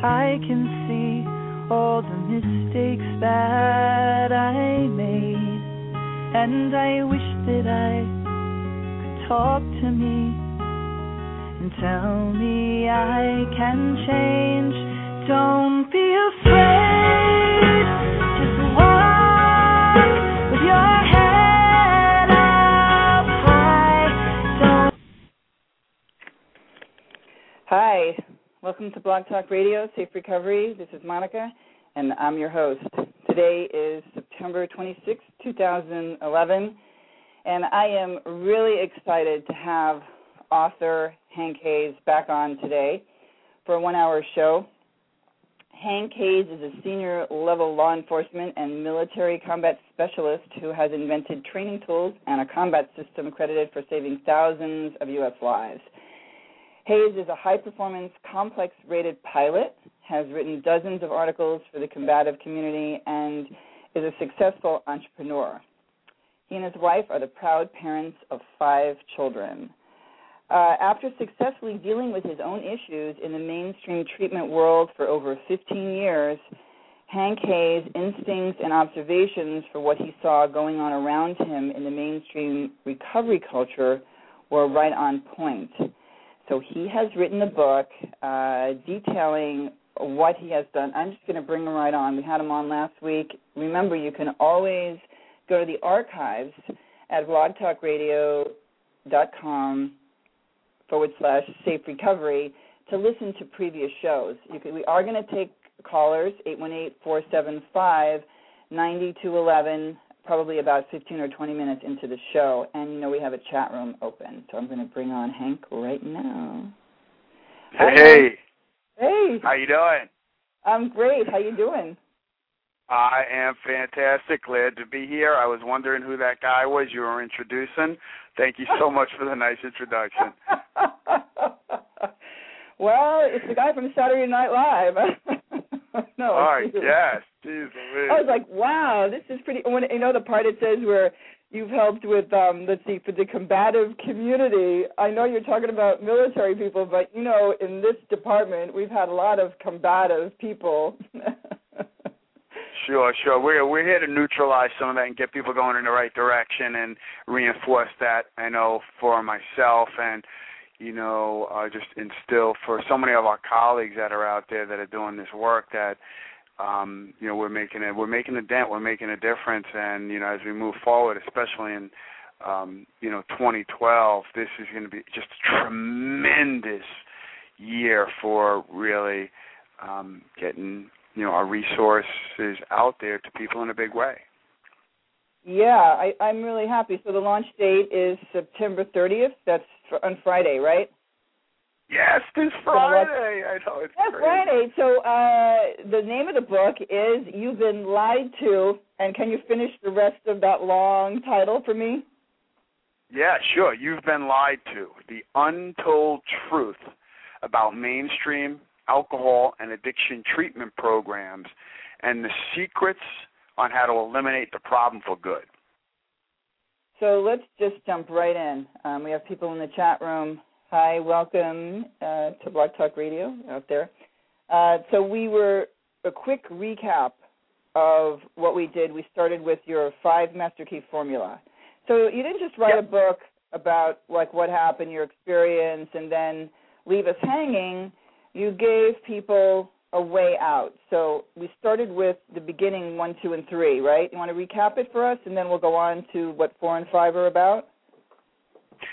I can see all the mistakes that I made, and I wish that I could talk to me and tell me I can change. Don't be afraid, just walk with your head up high. Don't Hi, welcome to Blog Talk Radio, Safer Recovery. This is Monica, and I'm your host. Today is September 26, 2011, and I am really excited to have author Hank Hayes back on today for a one hour show. Hank Hayes is a senior level law enforcement and military combat specialist who has invented training tools and a combat system credited for saving thousands of U.S. lives. Hayes is a high performance, complex rated pilot, has written dozens of articles for the combative community, and is a successful entrepreneur. He and his wife are the proud parents of five children. Uh, after successfully dealing with his own issues in the mainstream treatment world for over 15 years, Hank Hayes' instincts and observations for what he saw going on around him in the mainstream recovery culture were right on point. So he has written a book uh, detailing what he has done. I'm just going to bring him right on. We had him on last week. Remember, you can always go to the archives at blogtalkradio.com forward slash safe recovery to listen to previous shows. Can, we are going to take callers, 818-475-9211, probably about 15 or 20 minutes into the show. And, you know, we have a chat room open. So I'm going to bring on Hank right now. Hi, Hey, Hey, how you doing? I'm great. How you doing? I am fantastic. Glad to be here. I was wondering who that guy was you were introducing. Thank you so much for the nice introduction. well, it's the guy from Saturday Night Live. no. All right, it's you. yes. Jeez. I was like, wow, this is pretty. When you know the part it says where you've helped with, um, let's see, for the combative community. I know you're talking about military people, but you know, in this department, we've had a lot of combative people. Sure, sure. We're we're here to neutralize some of that and get people going in the right direction and reinforce that. I know for myself and you know uh, just instill for so many of our colleagues that are out there that are doing this work that um, you know we're making it we're making a dent, we're making a difference, and you know as we move forward, especially in um, you know 2012, this is going to be just a tremendous year for really um, getting you know our resources out there to people in a big way. Yeah, I, I'm really happy. So the launch date is September 30th. That's fr- on Friday, right? Yes, this Friday. I know it's. Friday. So uh, the name of the book is "You've Been Lied to," and can you finish the rest of that long title for me? Yeah, sure. You've been lied to. The untold truth about mainstream alcohol and addiction treatment programs and the secrets on how to eliminate the problem for good. So let's just jump right in. Um, we have people in the chat room. Hi, welcome uh, to Blog Talk Radio out there. Uh, so we were a quick recap of what we did. We started with your five master key formula. So you didn't just write Yep. a book about like what happened, your experience, and then leave us hanging. You gave people a way out. So we started with the beginning one, two, and three, right? You want to recap it for us, and then we'll go on to what four and five are about.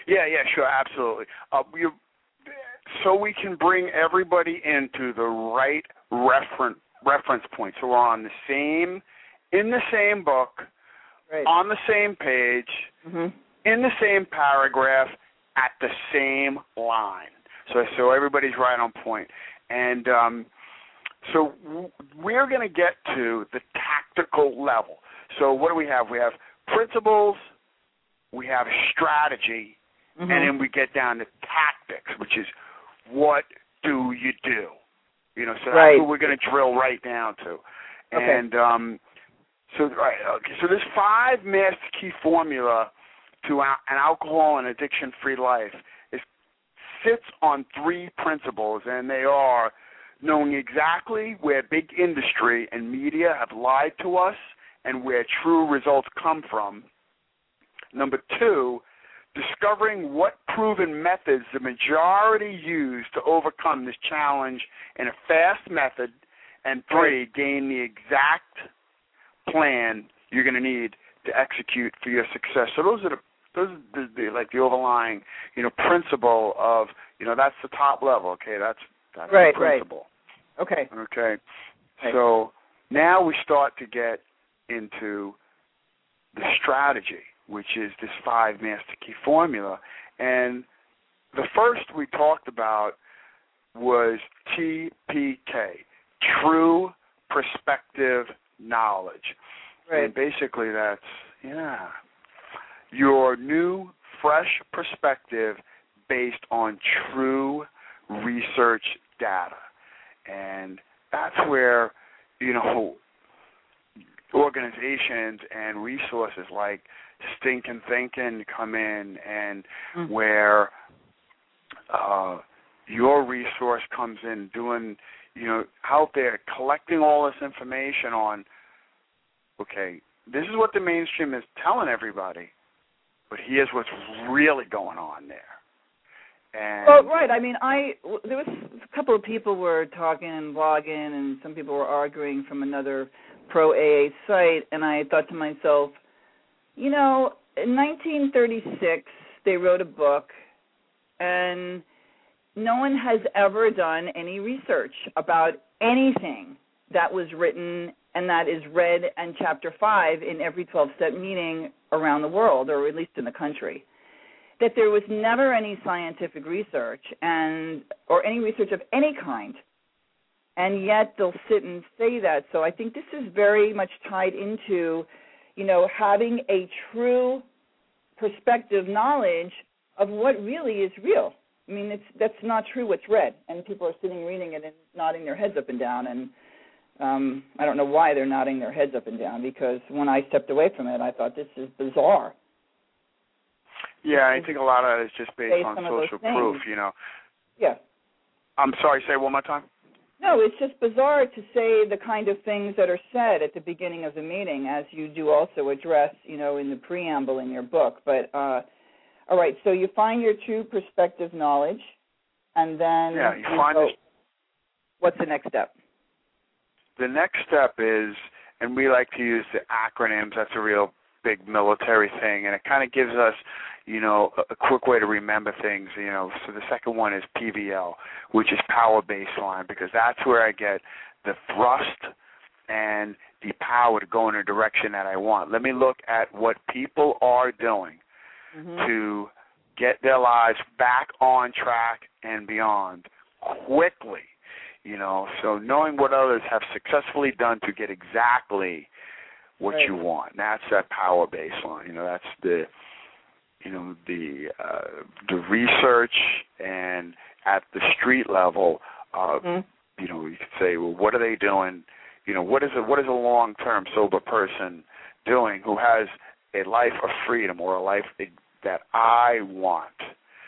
Yeah, yeah, sure, absolutely. Uh, you, so we can bring everybody into the right reference reference point. So we're on the same, in the same book, Right. on the same page, hmm in the same paragraph, at the same line. So so everybody's right on point. And um, So we're going to get to the tactical level. So what do we have? We have principles, we have strategy, mm-hmm. and then we get down to tactics, which is what do you do? You know, so that's right. what we're going to drill right down to. Okay. And um, so right, okay, so this five master key formula to an alcohol and addiction free life is sits on three principles, and they are knowing exactly where big industry and media have lied to us and where true results come from. Number two, discovering what proven methods the majority use to overcome this challenge in a fast method. And three, gain the exact plan you're going to need to execute for your success. So those are the those are the, the like the overlying you know principle of you know that's the top level. Okay, that's that's right, the principle. Right. Okay. Okay. Right. So now we start to get into the strategy, which is this five master key formula. And the first we talked about was TPK, true perspective knowledge. Right. And basically that's yeah. Your new fresh perspective based on true research data. And that's where, you know, organizations and resources like Stinking Thinking come in and mm-hmm. where uh, your resource comes in doing, you know, out there collecting all this information on, okay, this is what the mainstream is telling everybody, but here's what's really going on there. And well, right. I mean, I there was a couple of people were talking and blogging, and some people were arguing from another pro AA site, and I thought to myself, you know, in 1936 they wrote a book, and no one has ever done any research about anything that was written and that is read in chapter 5 in every 12 step meeting around the world or at least in the country that there was never any scientific research and or any research of any kind. And yet they'll sit and say that. So i think this is very much tied into you know having a true perspective knowledge of what really is real. I mean it's that's not true what's read. And people are sitting reading it and nodding their heads up and down. And um i don't know why they're nodding their heads up and down because when i stepped away from it i thought this is bizarre yeah, I think a lot of it is just based, Based on social proof, you know. yeah I'm sorry, say it one more time. No, it's just bizarre to say the kind of things that are said at the beginning of the meeting, as you do also address, you know, in the preamble in your book. But uh, all right, so you find your true perspective knowledge, and then Yeah, you find go, what's the next step? The next step is, and we like to use the acronyms. That's a real big military thing, and it kind of gives us, you know, a, a quick way to remember things. You know, so the second one is PBL, which is power baseline, because that's where I get the thrust and the power to go in a direction that I want. Let me look at what people are doing Mhm. to get their lives back on track and beyond quickly. You know, so knowing what others have successfully done to get exactly what Right. you want. That's that power baseline. You know, that's the you know the uh, the research and at the street level. Uh, Mhm. You know, you could say, well, what are they doing? You know, what is a what is a long term sober person doing who has a life of freedom or a life that I want?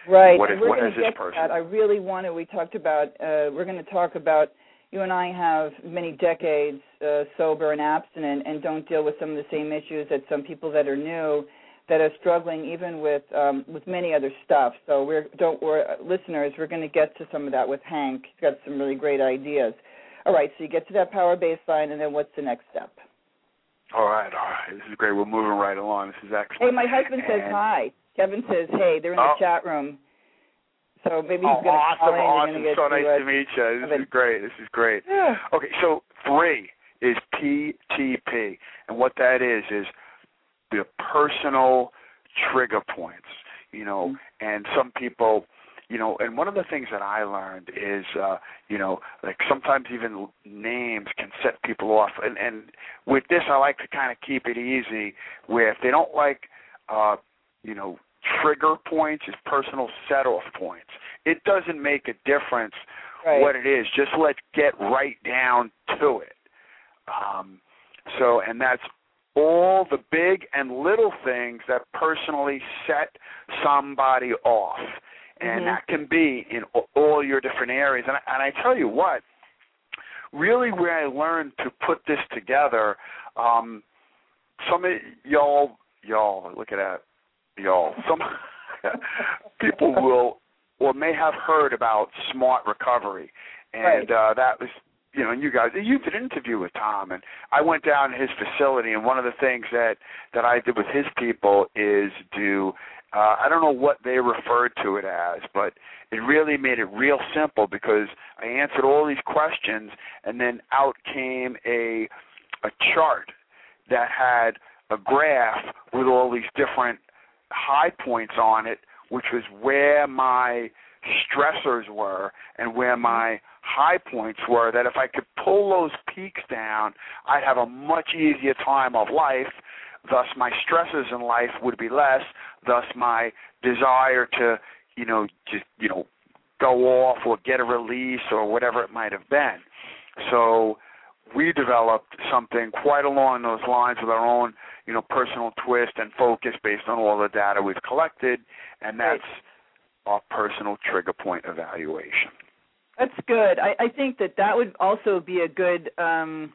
Right. What is- what is this person? that. I really want to. We talked about. Uh, we're going to talk about. You and I have many decades uh, sober and abstinent, and don't deal with some of the same issues that some people that are new that are struggling even with um, with many other stuff. So we're don't worry, listeners. We're going to get to some of that with Hank. He's got some really great ideas. All right. So you get to that power baseline, and then what's the next step? All right, all right. This is great. We're moving right along. This is excellent. Hey, my husband says hi. Kevin says, "Hey, they're in the Oh. chat room." So maybe Oh, he's going to awesome, call in. Awesome. get So nice uh, to meet you. This Kevin. is great. This is great. Yeah. Okay, so three is PTP, and what that is is the personal trigger points. You know, Mm-hmm. and some people you know, and one of the things that I learned is, uh, you know, like sometimes even names can set people off. And and with this, I like to kind of keep it easy, where if they don't like, uh, you know, trigger points, is personal set off points. It doesn't make a difference right. what it is. Just let's get right down to it. Um, so, and that's all the big and little things that personally set somebody off. And Mhm. that can be in all your different areas. And I, and I tell you what, really where I learned to put this together, um, some of y'all, y'all, look at that, y'all. Some people will or may have heard about SMART Recovery. And uh, that was you know, and you guys, you did an interview with Tom, and I went down to his facility, and one of the things that that I did with his people is do, uh, I don't know what they referred to it as, but it really made it real simple because I answered all these questions, and then out came a a chart that had a graph with all these different high points on it, which was where my stressors were and where my high points were that if I could pull those peaks down, I'd have a much easier time of life. Thus, my stresses in life would be less. Thus, my desire to, you know, just you know, go off or get a release or whatever it might have been. So, we developed something quite along those lines with our own, you know, personal twist and focus based on all the data we've collected, and that's our personal trigger point evaluation. That's good. I, I think that that would also be a good um,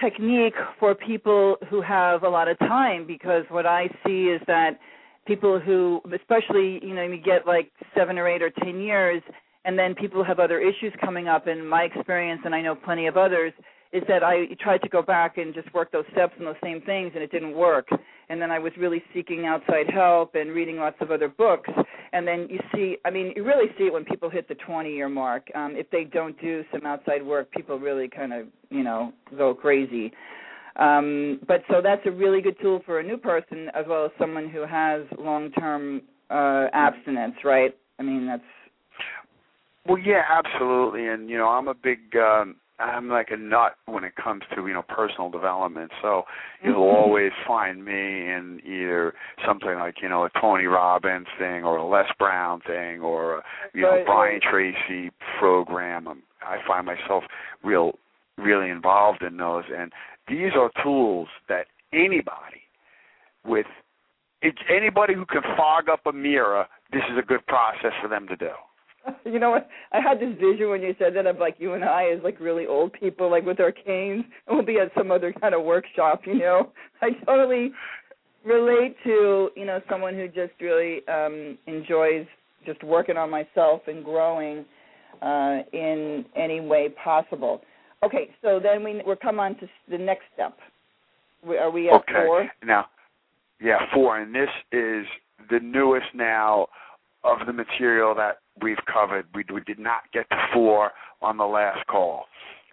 technique for people who have a lot of time because what I see is that people who, especially, you know, you get like seven or eight or ten years, and then people have other issues coming up. In my experience, and I know plenty of others, is that I tried to go back and just work those steps and those same things, and it didn't work. And then I was really seeking outside help and reading lots of other books. And then you see, I mean, you really see it when people hit the 20 year mark. Um, if they don't do some outside work, people really kind of, you know, go crazy. Um, but so that's a really good tool for a new person as well as someone who has long term uh, abstinence, right? I mean, that's. Well, yeah, absolutely. And, you know, I'm a big. Um, I'm like a nut when it comes to you know personal development. So you'll Mhm. always find me in either something like you know a Tony Robbins thing or a Les Brown thing or a, you know Brian. Tracy program. Um, I find myself real really involved in those, and these are tools that anybody with anybody who can fog up a mirror. This is a good process for them to do. You know what? I had this vision when you said that of like you and I as like really old people, like with our canes, and we'll be at some other kind of workshop. You know, I totally relate to you know someone who just really um enjoys just working on myself and growing uh in any way possible. Okay, so then we we're come on to the next step. Are we at okay. four? Now, yeah, four, and this is the newest now of the material that we've covered. We, we did not get to four on the last call,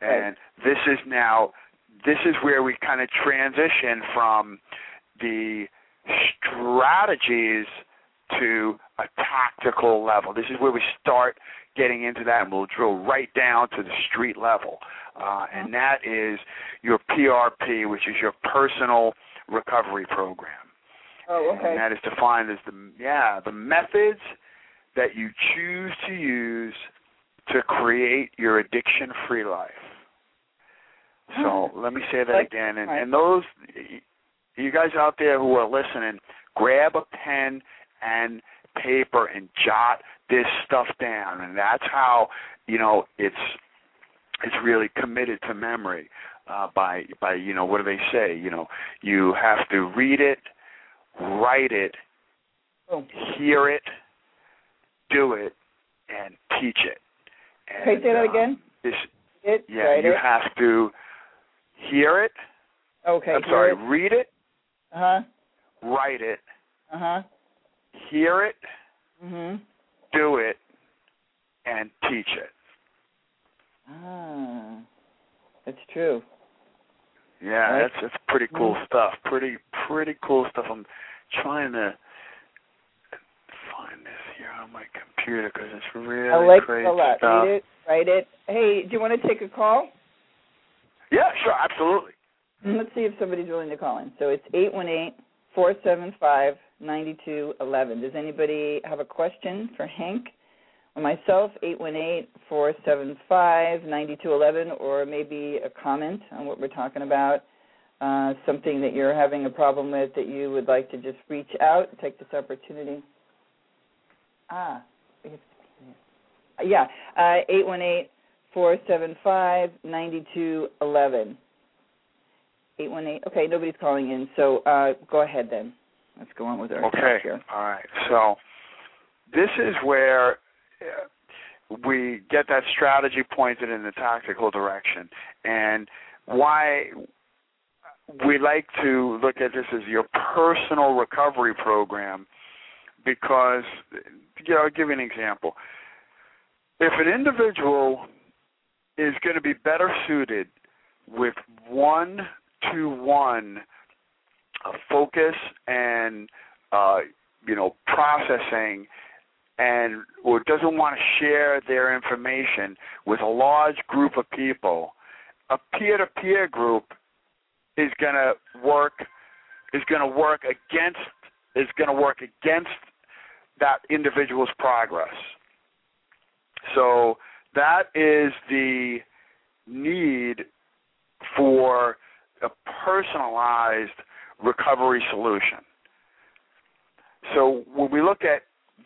and this is now this is where we kind of transition from the strategies to a tactical level. This is where we start getting into that, and we'll drill right down to the street level. Uh, and that is your PRP, which is your personal recovery program. Oh, okay. And that is defined as the yeah the methods that you choose to use to create your addiction-free life. So let me say that again, and, and those you guys out there who are listening, grab a pen and paper and jot this stuff down, and that's how you know it's it's really committed to memory uh, by by you know what do they say? You know you have to read it, write it, Oh. hear it, do it, and teach it. And, you say that uh, again. This, It, yeah, you it. have to hear it. Okay. I'm sorry, it. read it, Uh huh. write it, Uh huh. hear it, Mhm. do it, and teach it. Ah, that's true. Yeah, Right. that's that's pretty cool Mhm. stuff. Pretty pretty cool stuff. I'm trying to find this here on my computer. because it's really Alexa, great Alexa, stuff. Read it, write it. Hey, do you want to take a call? Yeah, sure, absolutely. Let's see if somebody's willing to call in. So it's eight one eight four seven five ninety two eleven. Does anybody have a question for Hank or myself? Eight one eight four seven five ninety two eleven, or maybe a comment on what we're talking about. Uh, something that you're having a problem with that you would like to just reach out, take this opportunity. Ah, to- yeah, uh, eight one eight four seven five ninety two eleven. Eight one eight. Okay, nobody's calling in, so uh, go ahead then. Let's go on with our Okay. here. All right. So this is where uh, we get that strategy pointed in the tactical direction, and why we like to look at this as your personal recovery program, because you know, I'll give you an example. If an individual is going to be better suited with one to one focus and uh, you know processing and or doesn't want to share their information with a large group of people, a peer-to-peer group is going to work is going to work against is going to work against that individual's progress. So that is the need for a personalized recovery solution. So when we look at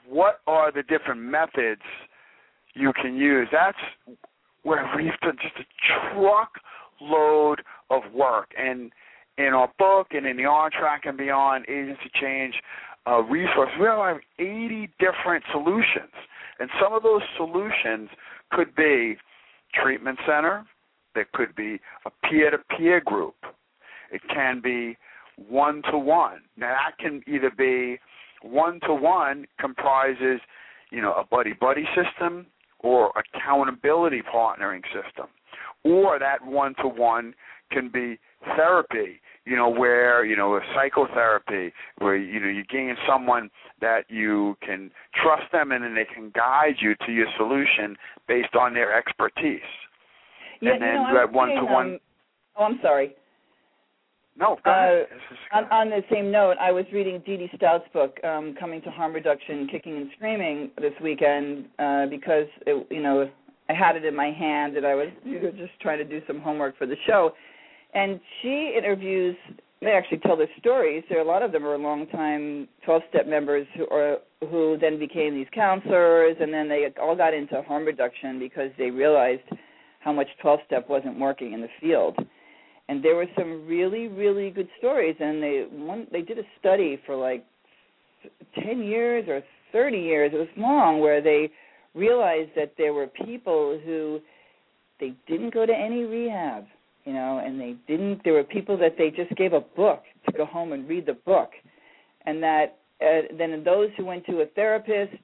what are the different methods you can use, that's where we've done just a truckload of work. And in our book and in the On Track and Beyond Agency Change uh, resource, we have 80 different solutions. And some of those solutions could be treatment center, there could be a peer-to-peer group, it can be one-to-one. Now that can either be one-to-one comprises, you know, a buddy-buddy system or accountability partnering system, or that one-to-one can be therapy, you know, where, you know, a psychotherapy, where, you know, you gain someone that you can trust them and then they can guide you to your solution based on their expertise. Yeah, and you then know, I that one-to-one. reading, um, oh, I'm sorry. No. Uh, On, on the same note, I was reading Dee Dee Stout's book, um, Coming to Harm Reduction, Kicking and Screaming, this weekend uh, because, it, you know, I had it in my hand and I was you know, just trying to do some homework for the show. And she interviews, they actually tell their stories. There, a lot of them are long-time 12-step members who are who then became these counselors, and then they all got into harm reduction because they realized how much 12-step wasn't working in the field. And there were some really really good stories and they one they did a study for like 10 years or 30 years. It was long where they realized that there were people who they didn't go to any rehab you know and they didn't there were people that they just gave a book to go home and read the book and that uh, then those who went to a therapist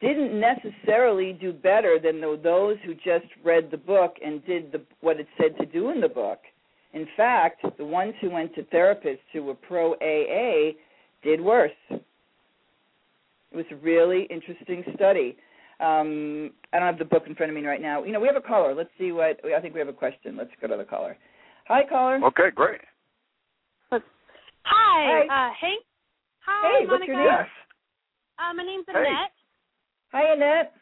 didn't necessarily do better than tho- those who just read the book and did the, what it said to do in the book in fact, the ones who went to therapists who were pro AA did worse. It was a really interesting study. Um, I don't have the book in front of me right now. You know, we have a caller. Let's see what. I think we have a question. Let's go to the caller. Hi, caller. Okay, great. Hi, Hi. Uh, Hank. Hi, Hey, what's Monica. your name? Yes. Uh, my name's Hey. Annette. Hi, Annette.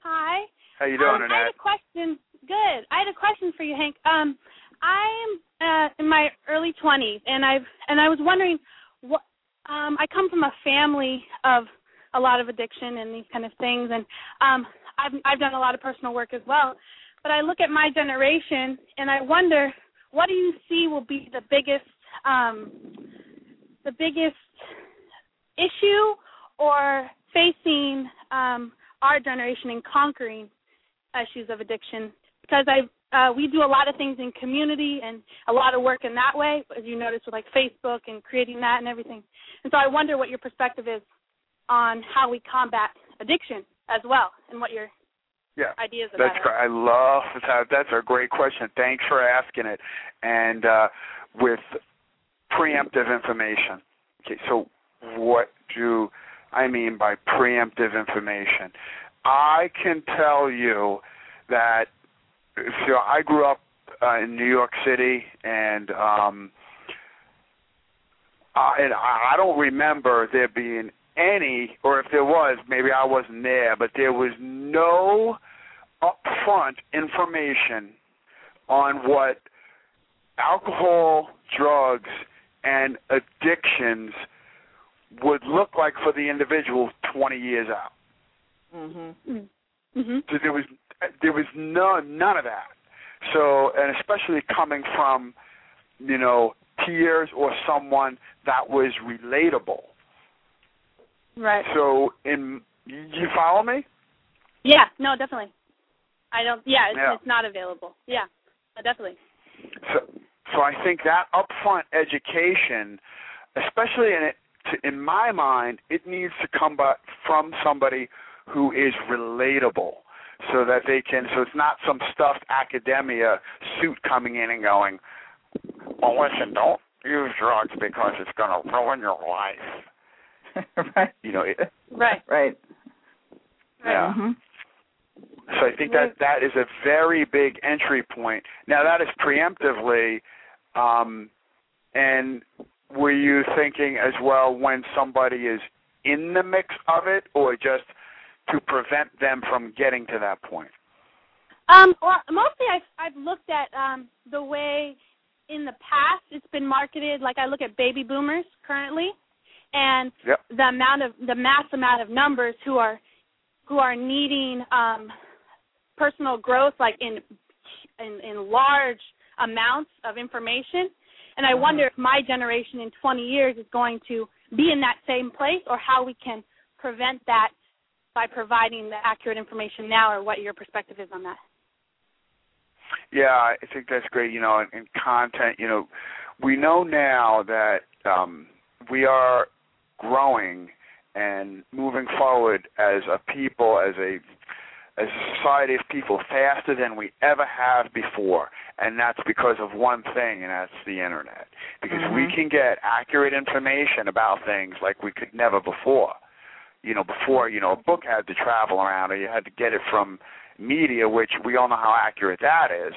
Hi. How you doing, um, I had a question. Good. I had a question for you, Hank. Um, I'm uh, in my early 20s, and I've and I was wondering what. Um, I come from a family of a lot of addiction and these kind of things, and um, I've I've done a lot of personal work as well. But I look at my generation, and I wonder what do you see will be the biggest um, the biggest issue or facing um, our generation in conquering issues of addiction because I uh, we do a lot of things in community and a lot of work in that way, as you notice with like Facebook and creating that and everything. And so I wonder what your perspective is on how we combat addiction as well, and what your Yeah. ideas about That's it. great. I love that. That's a great question. Thanks for asking it. And uh, with preemptive information. Okay, so what do I mean by preemptive information. I can tell you that so I grew up uh, in New York City, and um, I, and I don't remember there being any, or if there was, maybe I wasn't there, but there was no upfront information on what alcohol, drugs, and addictions would look like for the individual 20 years out. Mhm. Mhm. So there was there was none none of that. So and especially coming from you know peers or someone that was relatable. Right. So in you follow me? Yeah. No, definitely. I don't. Yeah, it's, Yeah. it's not available. Yeah, uh, definitely. So so I think that upfront education, especially in it, to, in my mind, it needs to come by, from somebody who is relatable so that they can so it's not some stuffed academia suit coming in and going well listen don't use drugs because it's going to ruin your life right. you know it, Right. Right. yeah Mhm. So i think that that is a very big entry point now that is preemptively um and were you thinking as well when somebody is in the mix of it or just to prevent them from getting to that point Um, well, mostly I've I've looked at um the way in the past it's been marketed. Like I look at baby boomers currently, and Yep. the amount of the mass amount of numbers who are who are needing um personal growth, like in in, in large amounts of information. And I wonder if my generation in 20 years is going to be in that same place, or how we can prevent that by providing the accurate information now, or what your perspective is on that. Yeah, I think that's great. You know, in, in content, you know, we know now that um, we are growing and moving forward as a people, as a as a society of people, faster than we ever have before, and that's because of one thing, and that's the internet. Because we Mhm. can get accurate information about things like we could never before. You know, before you know, a book had to travel around, or you had to get it from media, which we all know how accurate that is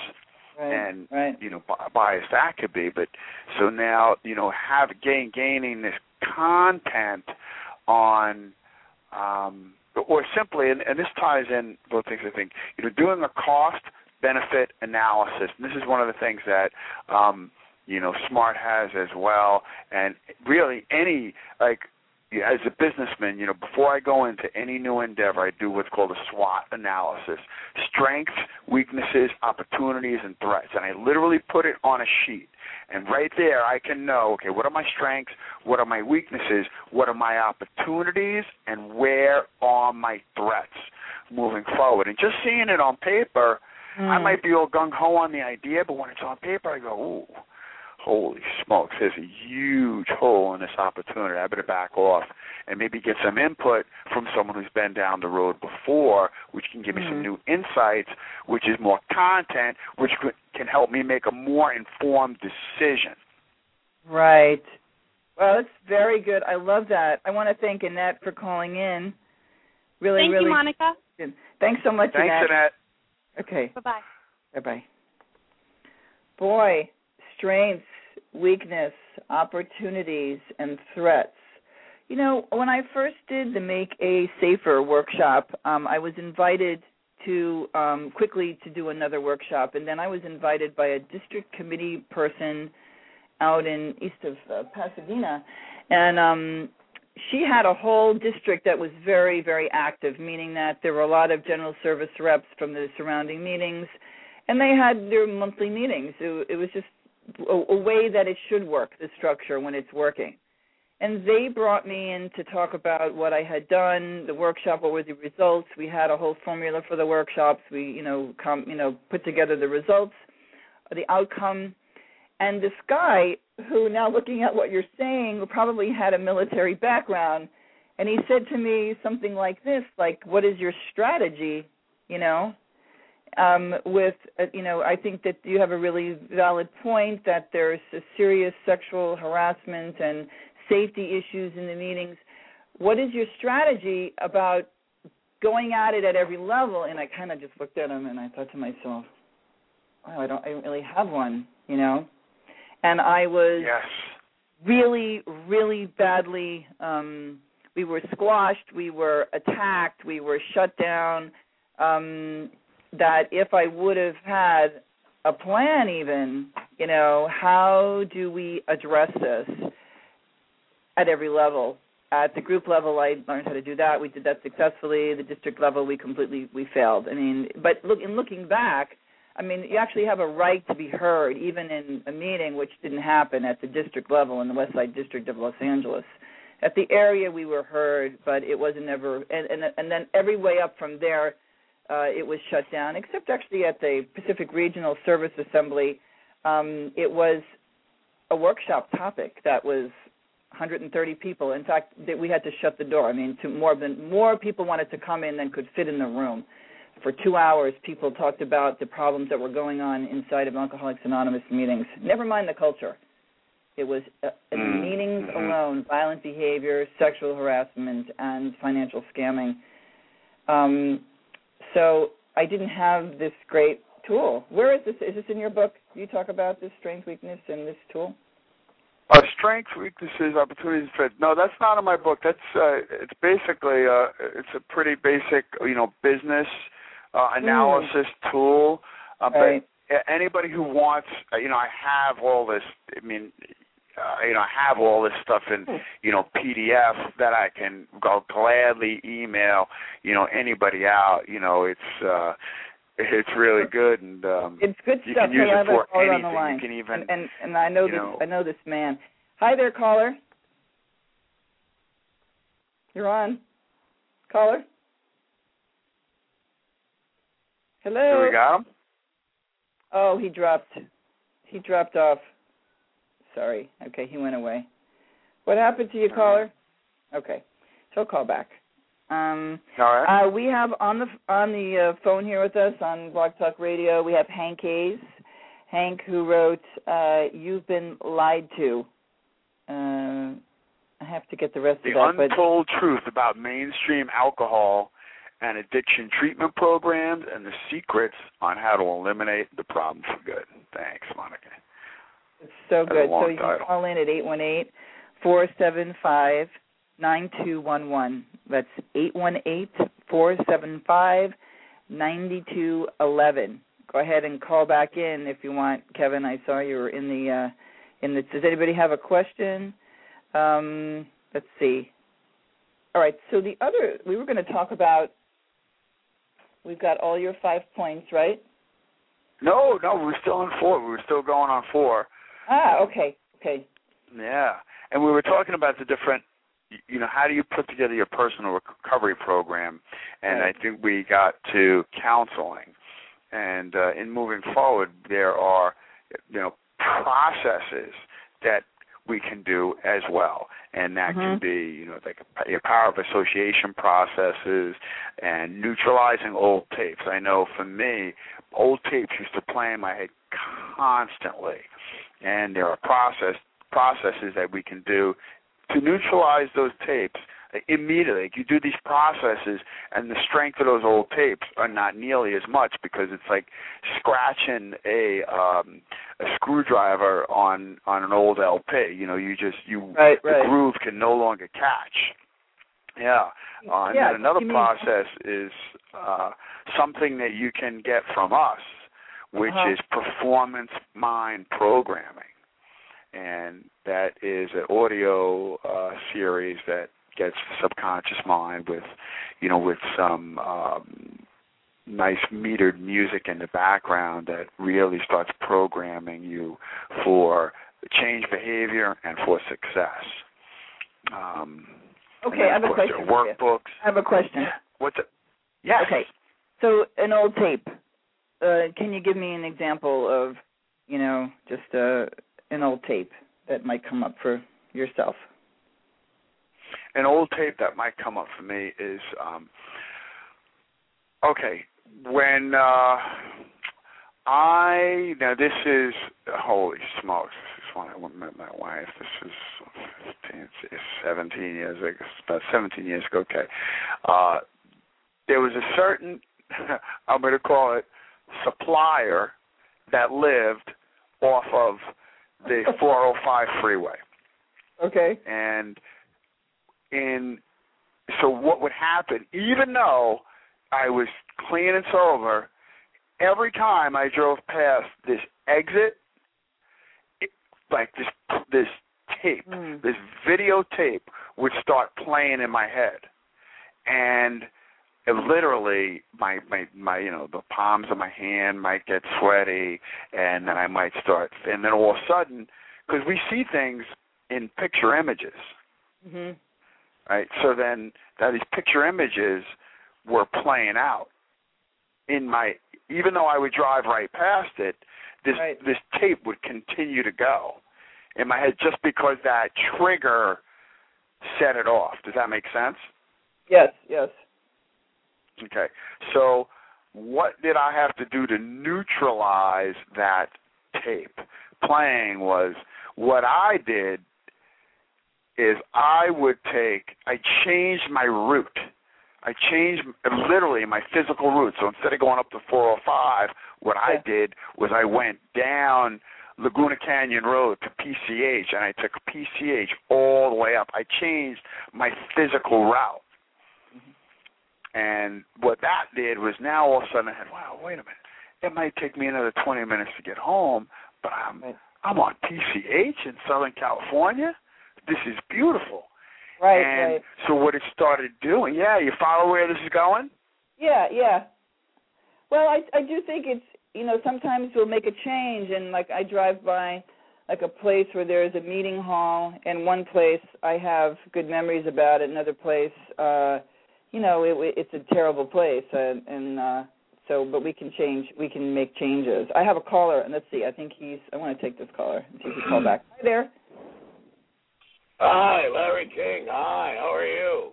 Right. and right. you know bi- biased that could be but so now you know have gain gaining this content on um or simply and, and this ties in both things i think you know doing a cost benefit analysis. And this is one of the things that um you know SMART has as well. And really any like as a businessman, you know, before I go into any new endeavor, I do what's called a SWOT analysis: strengths, weaknesses, opportunities, and threats. And I literally put it on a sheet. And right there, I can know, okay, what are my strengths? What are my weaknesses? What are my opportunities? And where are my threats moving forward? And just seeing it on paper, I Mm. might be all gung ho on the idea, but when it's on paper, I go, ooh, holy smokes, there's a huge hole in this opportunity. I better back off and maybe get some input from someone who's been down the road before, which can give me some Mhm. new insights, which is more content, which can help me make a more informed decision. Right. Well, that's very good. I love that. I want to thank Annette for calling in. Really, Thank really you, Monica. good. Thanks so much, Annette. Thanks, Annette. Annette. Okay. Bye bye. Bye bye. Boy, strengths, weakness, opportunities, and threats. You know, when I first did the Make a Safer workshop, um, I was invited to um, quickly to do another workshop, and then I was invited by a district committee person out in east of uh, Pasadena, and um, she had a whole district that was very, very active, meaning that there were a lot of general service reps from the surrounding meetings, and they had their monthly meetings. It, it was just a, a way that it should work, the structure when it's working. And they brought me in to talk about what I had done, the workshop, what were the results. We had a whole formula for the workshops. We, you know, come, you know, put together the results, the outcome. And this guy, who now looking at what you're saying, probably had a military background, and he said to me something like this, like, "What is your strategy?" You know, um, with uh, you know, I think that you have a really valid point that there's a serious sexual harassment and safety issues in the meetings. what is your strategy about going at it at every level? And I kind of just looked at him and I thought to myself, wow, I don't, I don't really have one, you know. And I was yes. really, really badly. um We were squashed. We were attacked. We were shut down. Um That if I would have had a plan, even, you know, how do we address this at every level? At the group level, I learned how to do that. We did that successfully. The district level, we completely we failed. I mean, but look in looking back, I mean, you actually have a right to be heard, even in a meeting, which didn't happen at the district level in the West Side District of Los Angeles. At the area, we were heard, but it wasn't ever. And and, and then every way up from there, uh, it was shut down. Except actually at the Pacific Regional Service Assembly, um, it was a workshop topic that was 130 people. In fact, that we had to shut the door. I mean, to more than more people wanted to come in than could fit in the room for two hours, people talked about the problems that were going on inside of Alcoholics Anonymous meetings. Never mind the culture. It was uh, in the Mm, meetings mhm. alone violent behavior, sexual harassment, and financial scamming. Um, so I didn't have this great tool. Where is this? Is this in your book? You talk about this strength, weakness, and this tool? Uh, strengths, weaknesses, opportunities, fit. No, that's not in my book. That's uh, it's basically uh, it's a pretty basic, you know, business uh, analysis tool. Uh, Right. But anybody who wants, uh, you know, I have all this. I mean, uh, you know, I have all this stuff in, you know, PDF that I can go gladly email, you know, anybody out. You know, it's uh, it's really good and. um It's good stuff. you can use it for anything. on the line. You can even, and, and and I know this know- I know this man. Hi there, caller. You're on. Caller. Hello. here we 'em. Oh, he dropped. He dropped off. Sorry. Okay, he went away. What happened to you, Uh-huh. caller? Okay, so I'll call back. Um, All right. uh, we have on the on the uh, phone here with us on Blog Talk Radio. We have Hank Hayes, Hank who wrote uh, "You've Been Lied to." Uh, I have to get the rest the of that, but untold truth about mainstream alcohol and addiction treatment programs and the secrets on how to eliminate the problem for good. Thanks, Monica. It's so good. So you can call in at eight one eight four seven five nine two one one. That's eight one eight four seven five ninety two eleven. Go ahead and call back in if you want, Kevin. I saw you were in the uh, in the. Does anybody have a question? Um, let's see. All right. So the other we were going to talk about. We've got all your five points, right? No, no, we're still in four. We were still going on four. Ah, okay, okay. Yeah, and we were talking about the different. You know, how do you put together your personal recovery program? And Right. I think we got to counseling. And uh, in moving forward, there are, you know, processes that we can do as well, and that can Mhm. be, you know, like a, your power of association processes and neutralizing old tapes. I know for me, old tapes used to play in my head constantly, and there are process processes that we can do to neutralize those tapes immediately. You do these processes, and the strength of those old tapes are not nearly as much because it's like scratching a um, a screwdriver on on an old LP. You know, you just you Right, the right. groove can no longer catch. Yeah. Uh, and Yeah, then another you mean- process is uh, something that you can get from us, which Uh-huh. is performance mind programming, and that is an audio uh, series that gets the subconscious mind with, you know, with some um, nice metered music in the background that really starts programming you for change behavior and for success. Um, Okay, I have a question there are for you. workbooks. I have a question. What's it? Yes. Okay. So an old tape. Uh, can you give me an example of, you know, just uh, an old tape that might come up for yourself? An old tape that might come up for me is um okay, when uh I now this is holy smokes, this is when I met my wife. This is 15, 17 years ago, about 17 years ago. Okay, uh, there was a certain, I'm going to call it, supplier that lived off of the 405 freeway. Okay. And in so what would happen, even though I was clean and sober, every time I drove past this exit, it, like this this tape, Mm. this videotape would start playing in my head, and it literally my my my you know the palms of my hand might get sweaty, and then I might start, and then all of a sudden, because we see things in picture images, Mhm. right? So then that these picture images were playing out in my even though I would drive right past it, this Right. this tape would continue to go in my head just because that trigger set it off. Does that make sense? Yes, yes. Okay. So what did I have to do to neutralize that tape playing was what I did is I would take I changed my route. I changed literally my physical route. So instead of going up to 405, what I did was I went down Laguna Canyon Road to PCH and I took PCH all the way up. I changed my physical route. And what that did was now all of a sudden I had, wow, wait a minute. It might take me another 20 minutes to get home, but I'm Right. I'm on PCH in Southern California. This is beautiful. Right, and right. so what it started doing, yeah, you follow where this is going? Yeah, yeah. Well, I I do think it's you know sometimes we'll make a change and like I drive by like a place where there is a meeting hall and one place I have good memories about it another place uh you know it it's a terrible place and and uh so but we can change we can make changes. I have a caller and let's see I think he's I want to take this caller and see if he call back. Hi there. Hi, Larry King. Hi, how are you?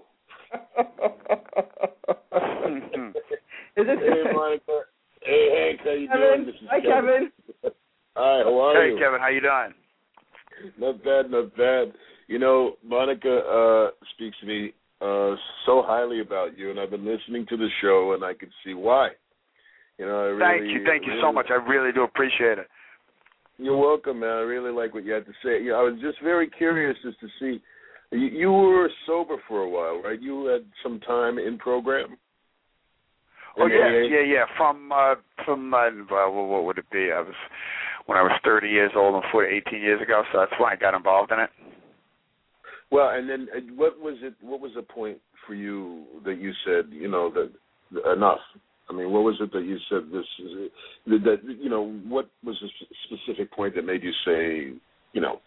is this Hey, Monica. Hey, Hank, how you doing? This is Hi Kevin. Hi, how are you? hey. Kevin, how you doing? Not bad, not bad. You know, Monica uh speaks to me uh so highly about you, and I've been listening to the show, and I can see why. You know, I really, thank you, thank you so much. I really do appreciate it. You're welcome, man. I really like what you had to say. You know, I was just very curious as to see. You, you were sober for a while, right? You had some time in program. Oh yeah, yeah, yeah. From uh from uh, well, what would it be? I was when I was 30 years old and 40, 18 years ago, so that's when I got involved in it. Well, and then uh, what was it? What was the point for you that you said, you know, that enough? I mean, what was it that you said? This is that, that you know, what was the specific point that made you say, you know,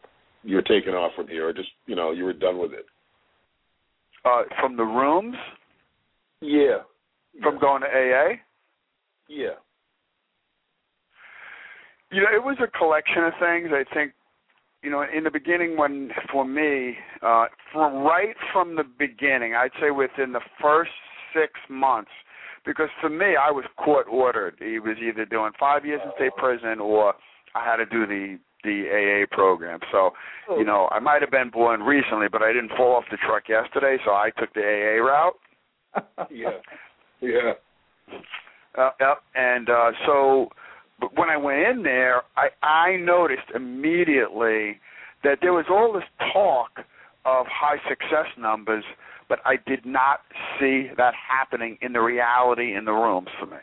you're taking off from here, or just you know, you were done with it? Uh from the rooms, Yeah. from going to AA. Yeah. You know, it was a collection of things. I think, you know, in the beginning, when for me, uh, from right from the beginning, I'd say within the first six months, because for me, I was court ordered. He was either doing five years in state prison or I had to do the the AA program. So, you know, I might have been born recently, but I didn't fall off the truck yesterday, so I took the AA route. Yeah. Yeah. Uh, yep. And uh, so, but when I went in there, I I noticed immediately that there was all this talk of high success numbers, but I did not see that happening in the reality in the rooms for me.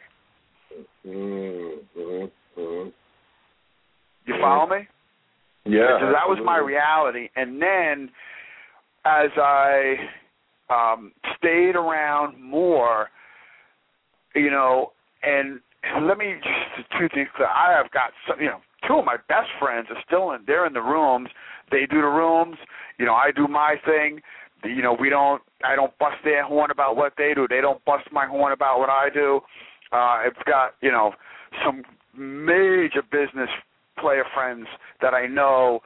Mm-hmm. Mm-hmm. You follow me? Yeah. So that was my reality. And then as I um stayed around more, you know, and let me just two things. I have got some, you know, two of my best friends are still in. They're in the rooms. They do the rooms. You know, I do my thing. You know, we don't. I don't bust their horn about what they do. They don't bust my horn about what I do. Uh, I've got you know some major business player friends that I know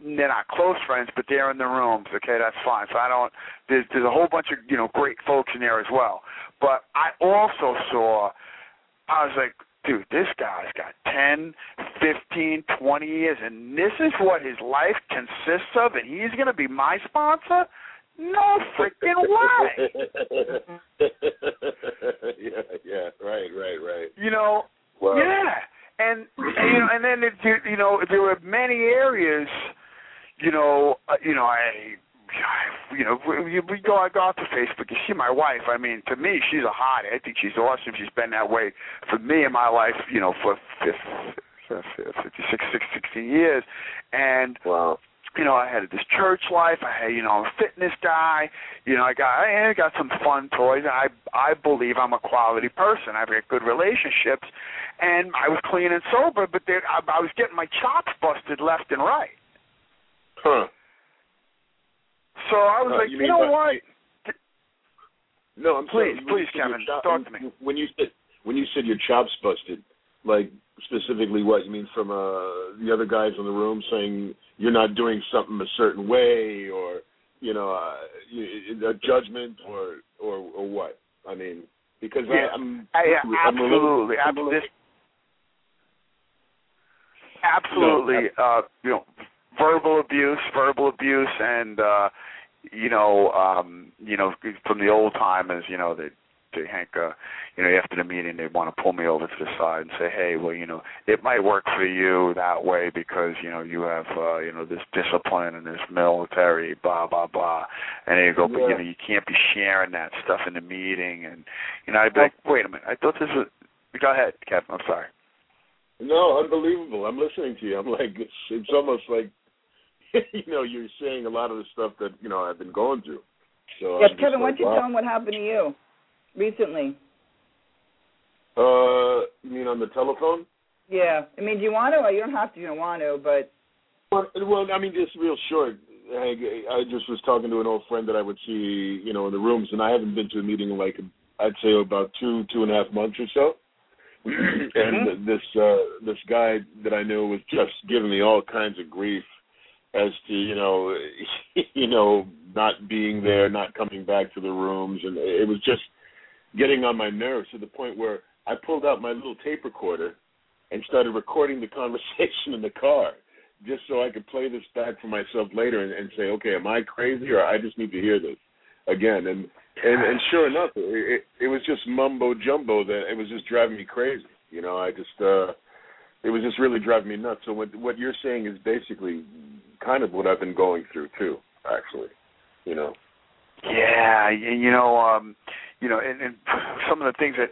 they're not close friends, but they're in the rooms. Okay, that's fine. So I don't. There's there's a whole bunch of you know great folks in there as well. But I also saw. I was like, dude, this guy's got ten, fifteen, twenty years, and this is what his life consists of, and he's going to be my sponsor? No freaking way. yeah, yeah, right, right, right. You know, Wow. yeah, and, and you know, and then if you, you know, there were many areas, you know, uh, you know, I. You know, we, we go. I go out to Facebook. You see my wife. I mean, to me, she's a hottie. I think she's awesome. She's been that way for me in my life. You know, for 56, 16 years, and Wow. you know, I had this church life. I had, you know, I'm a fitness guy. You know, I got I got some fun toys. I I believe I'm a quality person. I've got good relationships, and I was clean and sober. But there, I, I was getting my chops busted left and right. Huh. So I was Uh, like, you you, know by- what? No, I'm sorry. Please, When please, Kevin, chop- talk to me. When you said when you said your chops busted, like specifically what you mean from uh the other guys in the room saying you're not doing something a certain way, or you know, uh, a judgment, or or or what? I mean, because Yeah. I, I'm I, yeah, I'm a little- absolutely, I'm little- absolutely, absolutely. uh, you know, verbal abuse, verbal abuse, and uh, you know, um, you know, from the old timers, you know, they they Hank, uh, you know, after the meeting, they want to pull me over to the side and say, hey, well, you know, it might work for you that way because you know you have uh, you know this discipline and this military, blah blah blah, and they go, but you know, you can't be sharing that stuff in the meeting, and you know, I'd be like, wait a minute, I thought this was. Go ahead, Kevin. I'm sorry. No, unbelievable. I'm listening to you. I'm like, it's, it's almost like, you know, you're saying a lot of the stuff that you know I've been going through. So Yes, I'm Kevin, why don't you wow. tell him what happened to you recently? Uh, you mean on the telephone? Yeah. I mean, do you want to? You don't have to. You don't want to, but Well, well, I mean, just real short. I, I just was talking to an old friend that I would see, you know, in the rooms, and I haven't been to a meeting in like I'd say about two, two and a half months or so. and this uh this guy that I knew was just giving me all kinds of grief as to you know you know not being there, not coming back to the rooms, and it was just getting on my nerves to the point where I pulled out my little tape recorder and started recording the conversation in the car just so I could play this back for myself later and, and say, okay, am I crazy or I just need to hear this again? And and and sure enough, it, it, it was just mumbo jumbo that it was just driving me crazy. You know, I just uh it was just really driving me nuts. So what what you're saying is basically kind of what I've been going through too, actually. You know. Yeah, and you know, um, you know, and, and some of the things that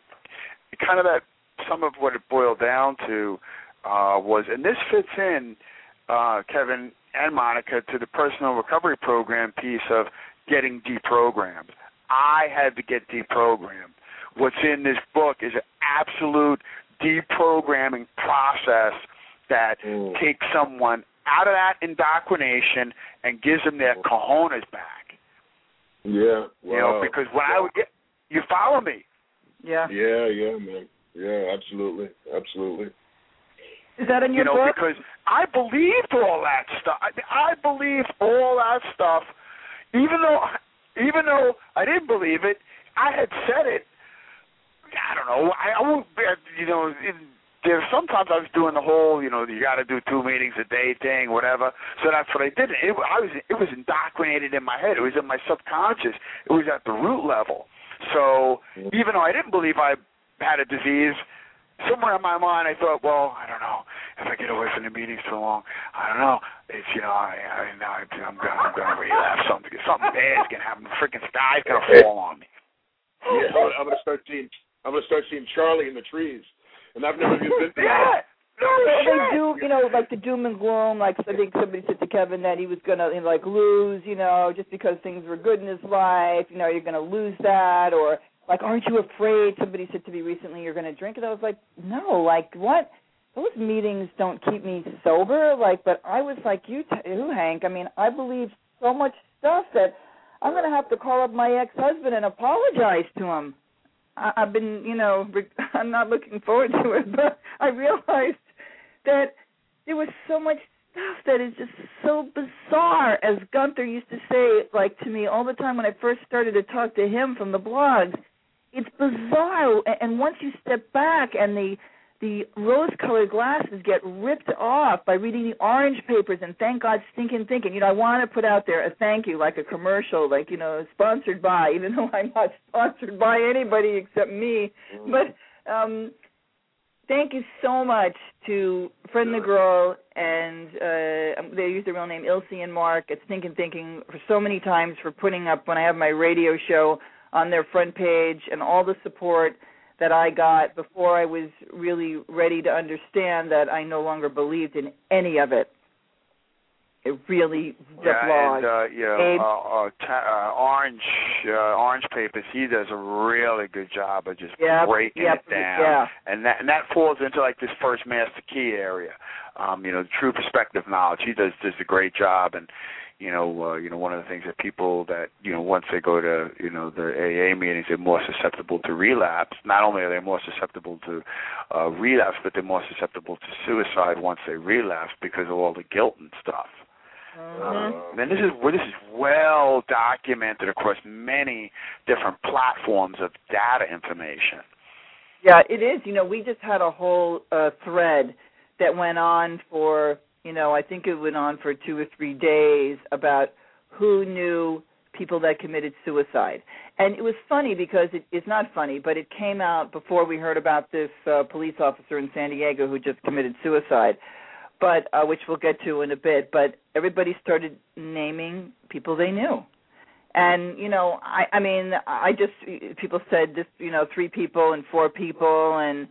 kind of that some of what it boiled down to uh, was, and this fits in, uh, Kevin and Monica, to the personal recovery program piece of getting deprogrammed. I had to get deprogrammed. What's in this book is an absolute deprogramming process that Mm. takes someone out of that indoctrination and gives them their cojones back. Yeah. Wow. You know, because when I would get, you follow me. yeah. Yeah, yeah, man. Yeah, absolutely, absolutely. Is that in your you know, book? because I believed all that stuff. I, I believed all that stuff, even though, even though I didn't believe it. I had said it. I don't know. I, I won't. You know, in, there sometimes I was doing the whole, you know, you got to do two meetings a day thing, whatever. So that's what I did. It, I was, it was indoctrinated in my head. It was in my subconscious. It was at the root level. So even though I didn't believe I had a disease, somewhere in my mind I thought, well, I don't know if I get away from the meetings too long. I don't know. It's you know, I, I now I'm gonna I'm gonna relapse. Something something bad's gonna happen. The freaking sky's gonna fall on me. Yeah, I'm, I'm gonna start seeing. I'm gonna start seeing Charlie in the trees, and I've never even been to Yeah. No Well, shit. they do, you know, like the doom and gloom. Like I think somebody said to Kevin that he was gonna you know, like lose, you know, just because things were good in his life. You know, you're gonna lose that, or like, aren't you afraid? Somebody said to me recently, you're gonna drink, and I was like, no, like what? Those meetings don't keep me sober. Like, but I was like you, too, Hank. I mean, I believe so much stuff that I'm gonna have to call up my ex-husband and apologize to him. I, I've been, you know, I'm not looking forward to it, but I realized that there was so much stuff that is just so bizarre. As Gunther used to say, like to me all the time when I first started to talk to him from the blogs, it's bizarre. And once you step back and the the rose-colored glasses get ripped off by reading the orange papers and thank God stinking thinking. You know, I want to put out there a thank you, like a commercial, like you know, sponsored by, even though I'm not sponsored by anybody except me. Mm. But um thank you so much to Fred the Girl and uh they use their real name Ilse and Mark at Stinking Thinking for so many times for putting up when I have my radio show on their front page and all the support that I got before I was really ready to understand that I no longer believed in any of it. It really yeah, and uh, you know, uh, uh, ta- uh, orange uh, orange papers. He does a really good job of just yep, breaking yep, it down, yeah. and that and that falls into like this first master key area. Um, you know, true perspective knowledge. He does does a great job, and you know, uh, you know, one of the things that people that you know once they go to you know the AA meetings, they're more susceptible to relapse. Not only are they more susceptible to uh, relapse, but they're more susceptible to suicide once they relapse because of all the guilt and stuff. Mm-hmm. Uh, and this is well, this is well documented across many different platforms of data information. Yeah, it is. You know, we just had a whole uh, thread that went on for you know, I think it went on for two or three days about who knew people that committed suicide. And it was funny because it, it's not funny, but it came out before we heard about this uh, police officer in San Diego who just committed suicide. But uh, which we'll get to in a bit. But everybody started naming people they knew, and you know, I, I mean, I just people said this, you know, three people and four people, and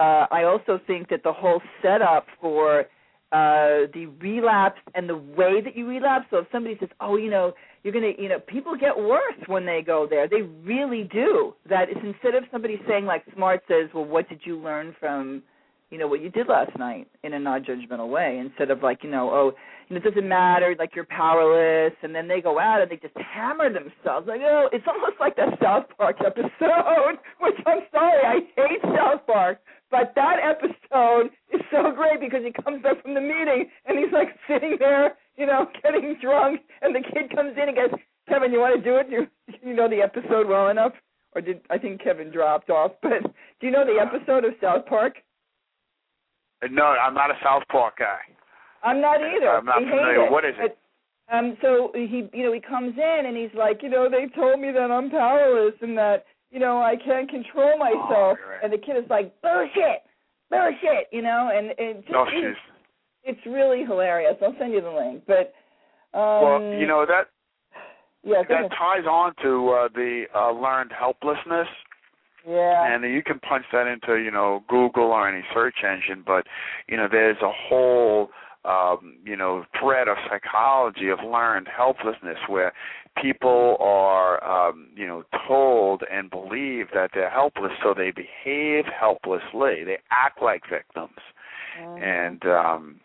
uh, I also think that the whole setup for uh the relapse and the way that you relapse. So if somebody says, "Oh, you know, you're to, you know, people get worse when they go there. They really do." That is instead of somebody saying like Smart says, "Well, what did you learn from, you know, what you did last night?" in a non-judgmental way, instead of like, you know, "Oh, you know, it doesn't matter, like you're powerless," and then they go out and they just hammer themselves. Like, oh, it's almost like that South Park episode, which I'm sorry, I hate South Park but that episode is so great because he comes back from the meeting and he's like sitting there, you know, getting drunk, and the kid comes in and goes, "Kevin, you want to do it? You you know the episode well enough?" Or did I think Kevin dropped off? But do you know the uh-huh. episode of South Park? No, I'm not a South Park guy. I'm not either. I'm not familiar. It. What is it? Um, so he, you know, he comes in and he's like, you know, they told me that I'm powerless and that you know, I can't control myself. Oh, right. And the kid is like, bullshit, bullshit, you know, and, and just, no, it's, it's really hilarious. I'll send you the link. But um, well, you know that yeah, that ties on to uh, the uh, learned helplessness. Yeah. And you can punch that into, you know, Google or any search engine, but you know, there's a whole um, you know, thread of psychology of learned helplessness where people are um, you know told and believe that they're helpless so they behave helplessly they act like victims mm-hmm. and um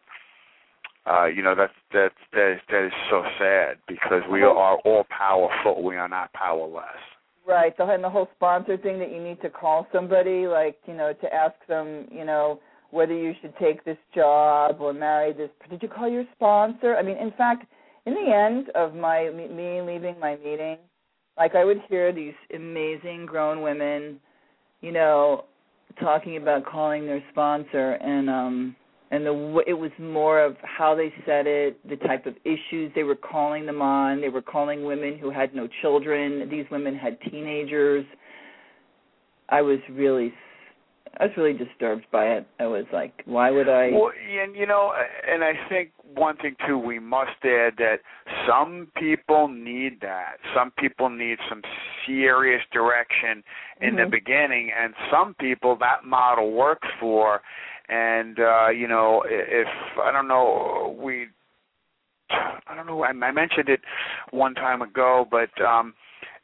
uh you know that's that's that is that is so sad because we are all powerful we are not powerless right the and the whole sponsor thing that you need to call somebody like you know to ask them you know whether you should take this job or marry this did you call your sponsor? I mean in fact in the end of my me leaving my meeting, like I would hear these amazing grown women, you know, talking about calling their sponsor and um and the it was more of how they said it, the type of issues they were calling them on. They were calling women who had no children. These women had teenagers. I was really I was really disturbed by it. I was like, why would I? Well, and you know, and I think one thing too, we must add that some people need that. Some people need some serious direction in mm-hmm. the beginning, and some people that model works for. And uh, you know, if I don't know, we, I don't know, I, I mentioned it one time ago, but um,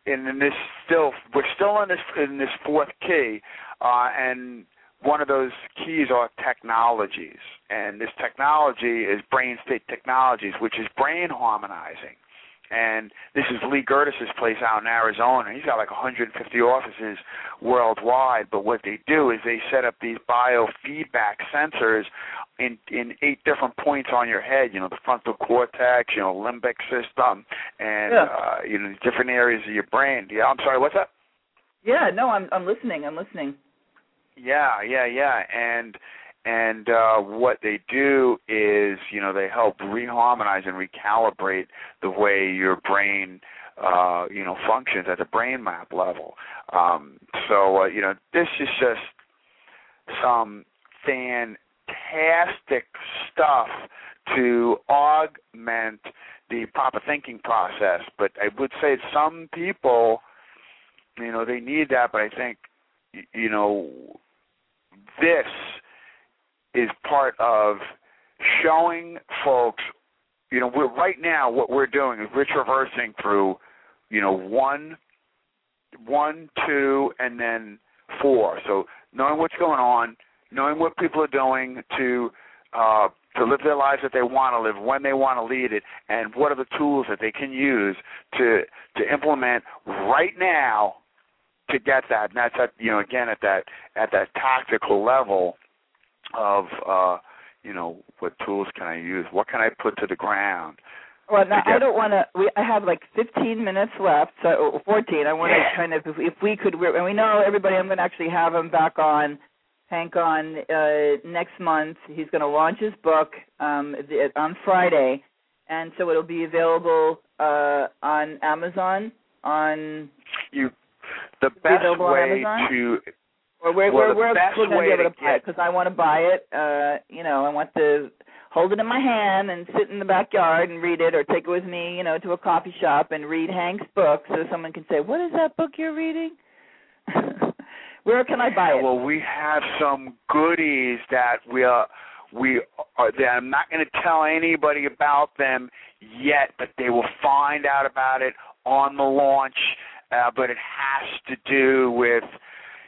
in, in this still, we're still in this in this fourth key uh, and one of those keys are technologies, and this technology is brain state technologies, which is brain harmonizing. And this is Lee Gerdes's place out in Arizona. He's got like 150 offices worldwide. But what they do is they set up these biofeedback sensors in in eight different points on your head. You know, the frontal cortex, you know, limbic system, and yeah. uh, you know, different areas of your brain. Yeah, I'm sorry. What's that? Yeah, no, I'm I'm listening. I'm listening. Yeah, yeah, yeah, and and uh, what they do is, you know, they help reharmonize and recalibrate the way your brain, uh, you know, functions at the brain map level. Um, so, uh, you know, this is just some fantastic stuff to augment the proper thinking process. But I would say some people, you know, they need that. But I think, you know, this is part of showing folks. You know, we're right now what we're doing is we're traversing through, you know, one, one, two, and then four. So knowing what's going on, knowing what people are doing to uh, to live their lives that they want to live, when they want to lead it, and what are the tools that they can use to to implement right now to get that. And that's at you know again at that at that tactical level of uh, you know what tools can I use? What can I put to the ground? Well, now, I don't want to. We I have like 15 minutes left, so 14. I want to yeah. kind of if, if we could, and we know everybody. I'm going to actually have him back on Hank on uh, next month. He's going to launch his book um, on Friday, and so it'll be available uh, on Amazon. On you, the best way to. Or where well, where, where going to be able to buy get, it because I want to buy it. Uh, you know, I want to hold it in my hand and sit in the backyard and read it, or take it with me, you know, to a coffee shop and read Hank's book, so someone can say, "What is that book you're reading?" Where can I buy it? Well, we have some goodies that we are we are that I'm not going to tell anybody about them yet, but they will find out about it on the launch. Uh, but it has to do with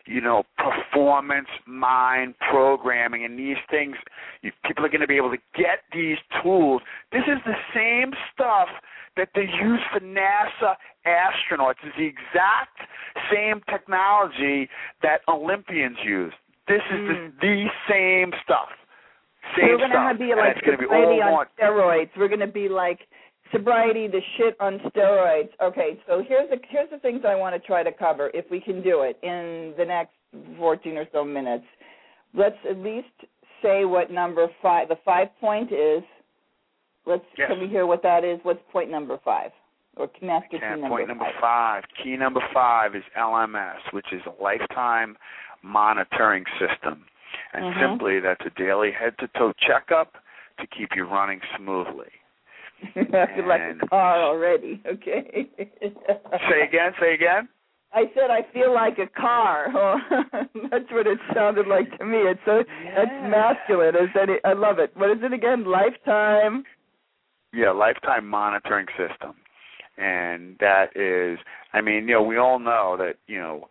you know performance mind programming and these things you, people are going to be able to get these tools this is the same stuff that they use for NASA astronauts It's the exact same technology that Olympians use. This is mm. the, hmm. the same stuff. Same We're gonna be like on steroids. We're gonna be like sobriety, the shit on steroids. Okay, so here's the here's the things I want to try to cover if we can do it in the next 14 or so minutes. Let's at least say what number five, the five point is, Let's yes. can we hear what that is? What's point number five? Or master key number point number five. five. Key number five is LMS, which is a lifetime monitoring system. And mm-hmm. simply that's a daily head to toe checkup to keep you running smoothly. I feel like a car already. Okay. say again, say again. I said I feel like a car. Oh, that's what it sounded like to me. It's so yeah. that's masculine. Is that it? I love it. What is it again? Lifetime yeah, lifetime monitoring system. And that is, I mean, you know, we all know that, you know,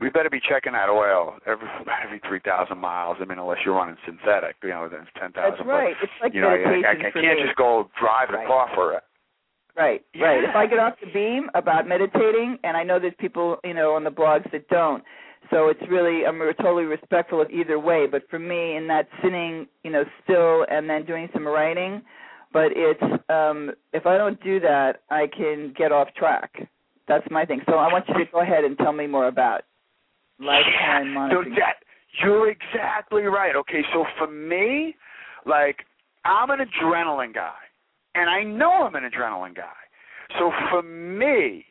we better be checking that oil every every three thousand miles. I mean, unless you're running synthetic, you know, then it's ten thousand. That's right. It's like you know, meditation I, I, I can't me. just go drive right. car for it. Right, yeah. right. If I get off the beam about meditating, and I know there's people, you know, on the blogs that don't, so it's really I'm totally respectful of either way. But for me, in that sitting, you know, still and then doing some writing, but it's um if I don't do that, I can get off track. That's my thing. So I want you to go ahead and tell me more about lifetime monitoring. So that you're exactly right. Okay, so for me, like I'm an adrenaline guy, and I know I'm an adrenaline guy. So for me,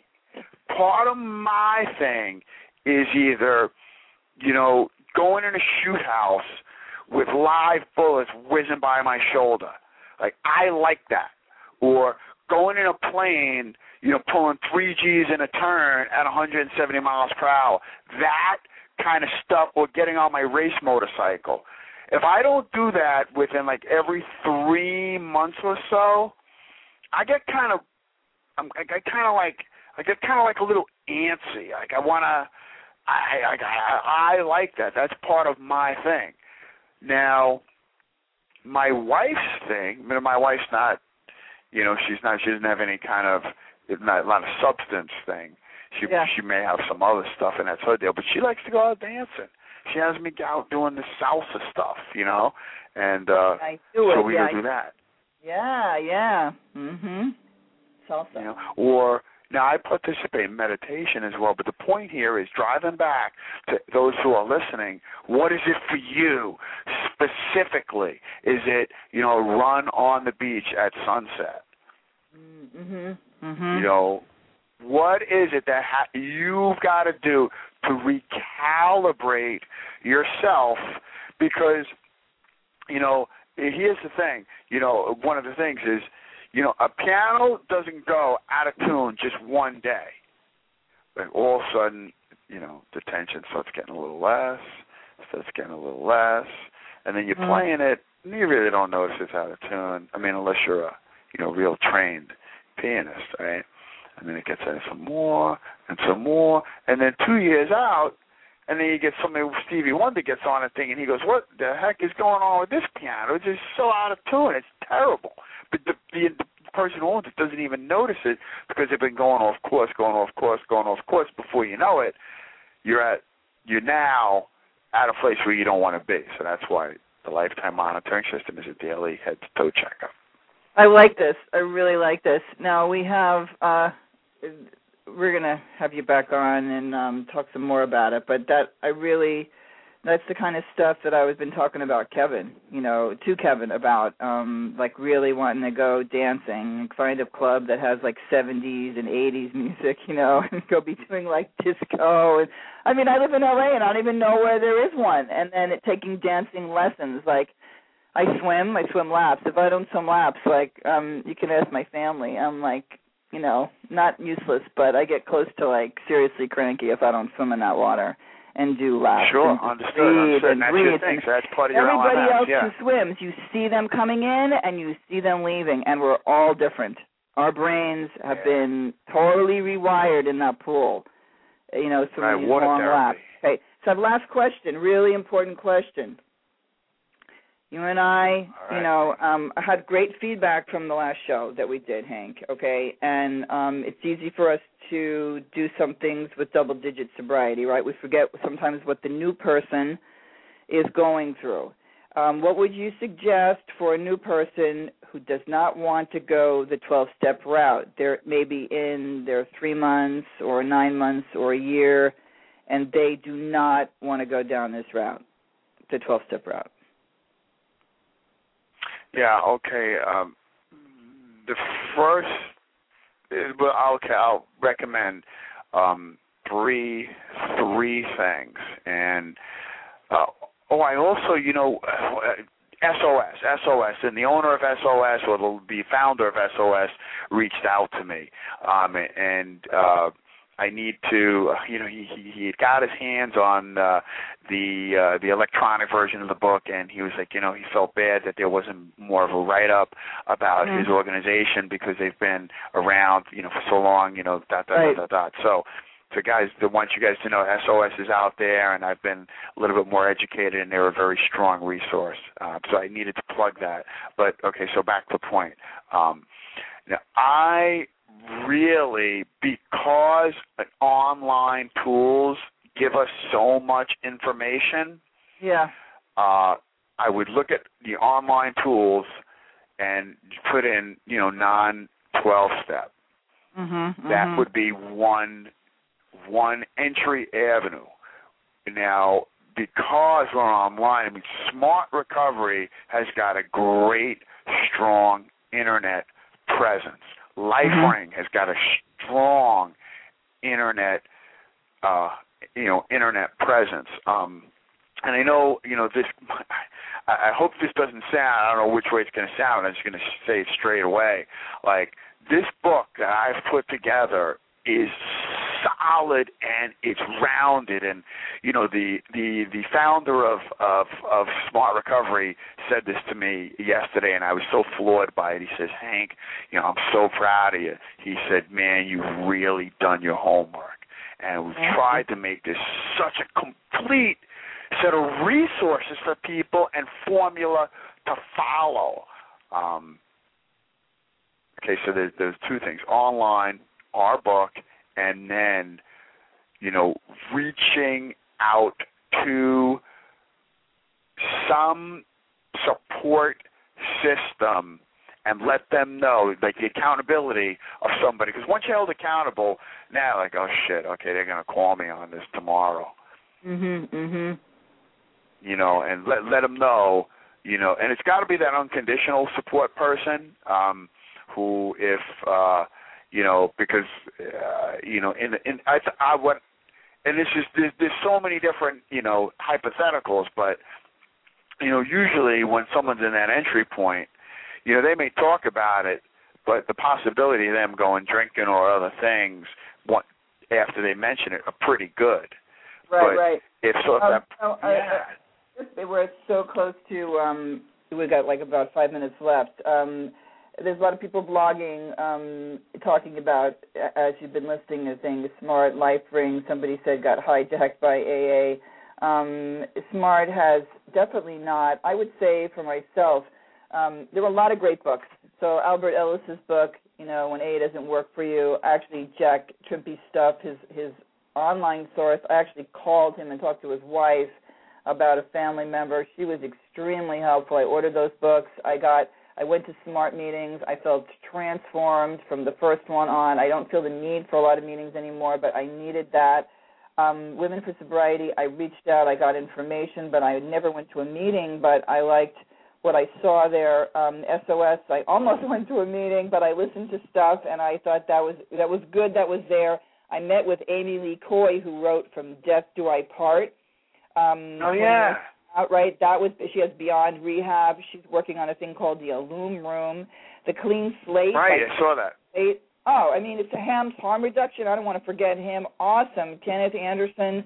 part of my thing is either, you know, going in a shoot house with live bullets whizzing by my shoulder like I like that. Or going in a plane, you know, pulling three G's in a turn at 170 miles per hour. That kind of stuff. Or getting on my race motorcycle. If I don't do that within like every three months or so, I get kind of, I'm, I get kind of like, I get kind of like a little antsy. Like I want to, I, I I like that. That's part of my thing. Now, my wife's thing, my wife's not, you know, she's not, she doesn't have any kind of, not a lot of substance thing. She yeah. she may have some other stuff in that's her deal, but she likes to go out dancing. She has me out doing the salsa stuff, you know, and uh I do it. so we yeah, go do that. Yeah, yeah. Mhm. Salsa. You know, or Now, I participate in meditation as well, but the point here is driving back to those who are listening. What is it for you specifically? Is it you know run on the beach at sunset? Mhm. Mhm. You know, what is it that ha- you've got to do to recalibrate yourself? Because you know, here's the thing. You know, one of the things is you know, a piano doesn't go out of tune just one day. Like all of a sudden, you know, the tension starts getting a little less, starts getting a little less, and then you're Mhm. playing it, and you really don't notice it's out of tune. I mean, unless you're a, you know, real trained pianist, right? And then it gets in some more and some more, and then two years out, and then you get somebody Stevie Wonder gets on a thing, and he goes, "What the heck is going on with this piano? It's just so out of tune. It's terrible." But the, the, the person who owns it doesn't even notice it because they've been going off course, going off course, going off course. Before you know it, you're at you're now at a place where you don't want to be. So that's why the lifetime monitoring system is a daily head to toe checkup. I like this. I really like this. Now we have uh we're gonna have you back on and um talk some more about it, but that I really that's the kind of stuff that I was been talking about Kevin, you know, to Kevin about um like really wanting to go dancing, find a club that has like 70s and 80s music, you know, and go be doing like disco and I mean, I live in LA and I don't even know where there is one and then it, taking dancing lessons like I swim, I swim laps. If I don't swim laps, like um you can ask my family. I'm like, you know, not useless, but I get close to like seriously cranky if I don't swim in that water and do laps. Sure, and understood. understood. and That's breathe. your thing. So that's part of your Everybody LMS, else yeah. who swims, you see them coming in and you see them leaving, and we're all different. Our brains have Yeah. been totally rewired in that pool. You know, some Right, long therapy. laps. Okay, so last question, really important question. You and I, All you know, um, had great feedback from the last show that we did, Hank. Okay, and um, it's easy for us to do some things with double-digit sobriety, right? We forget sometimes what the new person is going through. Um, what would you suggest for a new person who does not want to go the 12-step route? They're maybe in their three months or nine months or a year, and they do not want to go down this route, the 12-step route. Yeah, okay. Um, the first, uh, well, okay, I'll recommend um, three three things, and uh, oh, I also, you know, SOS, SOS, and the owner of SOS or the, the founder of SOS reached out to me, um, and uh, I need to, uh, you know, he he, he had got his hands on uh, the uh, the electronic version of the book, and he was like, you know, he felt bad that there wasn't more of a write up about Mhm. his organization because they've been around, you know, for so long, you know, dot dot Right. dot dot. dot. So. So guys, I want you guys to know SOS is out there, and I've been a little bit more educated, and they're a very strong resource. Uh, so I needed to plug that. But okay, so back to the point. Um, now I really because online tools give us so much information Yeah. uh i would look at the online tools and put in you know non 12 step Mm-hmm, that mhm. would be one one entry avenue now because we're online i mean smart recovery has got a great strong internet presence lifeline has got a strong internet uh you know internet presence. Um and i know you know this i I hope this doesn't sound i don't know which way it's going to sound i'm just going to say it straight away. Like this book that i've put together is solid and it's rounded. And you know the the the founder of of of smart recovery said this to me yesterday and i was so floored by it. He says hank you know i'm so proud of you. He said man you've really done your homework. And we've tried to make this such a complete set of resources for people and formula to follow. Um okay so there's there's two things. Online our book and then you know reaching out to some support system and let them know like the accountability of somebody. Because once you're held accountable, now like oh shit, okay, they're gonna call me on this tomorrow. Mhm. Mhm. You know, and let let them know. You know, and it's got to be that unconditional support person um, who, if uh, you know, because uh, you know, in in I, I what, and it's just there's, there's so many different you know hypotheticals, but you know, usually when someone's in that entry point, you know, they may talk about it, but the possibility of them going drinking or other things what after they mention it are pretty good. Right, but right. If so, if Um, that, oh, I- yeah. I- we're so close to um we got like about five minutes left. Um there's a lot of people blogging, um, talking about as you've been listening to things, smart life ring, somebody said got hijacked by AA. Um, smart has definitely not I would say for myself, um, there were a lot of great books. So Albert Ellis's book, you know, when A doesn't work for you, actually Jack Trimpey's stuff, his his online source. I actually called him and talked to his wife about a family member. She was extremely helpful. I ordered those books. I got I went to smart meetings. I felt transformed from the first one on. I don't feel the need for a lot of meetings anymore, but I needed that. Um, Women for Sobriety, I reached out, I got information, but I never went to a meeting, but I liked what I saw there. Um, SOS, I almost went to a meeting, but I listened to stuff and I thought that was that was good that was there. I met with Amy Lee Coy, who wrote From Death Do I Part. Um, oh yeah. Outright. That was she has Beyond Rehab. She's working on a thing called the Illume Room, the Clean Slate. Right, by I saw that. Slate. Oh, I mean, it's a HAMS harm reduction. I don't want to forget him. Awesome. Kenneth Anderson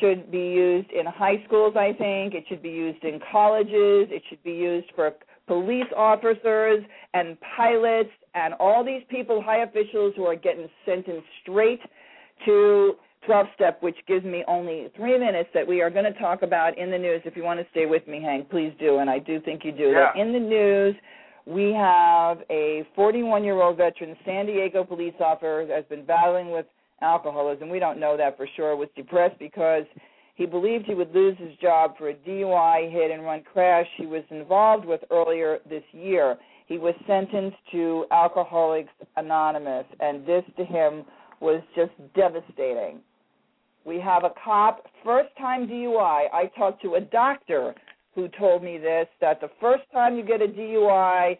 should be used in high schools. I think it should be used in colleges. It should be used for police officers and pilots and all these people, high officials who are getting sentenced straight to 12 step, which gives me only three minutes that we are going to talk about in the news. If you want to stay with me, Hank, please do, and I do think you do. Yeah. That in the news, we have a 41 year old veteran San Diego police officer has been battling with alcoholism. We don't know that for sure. Was depressed because he believed he would lose his job for a DUI hit and run crash he was involved with earlier this year. He was sentenced to Alcoholics Anonymous, and this to him was just devastating. We have a cop, first time DUI. I talked to a doctor who told me this that the first time you get a DUI,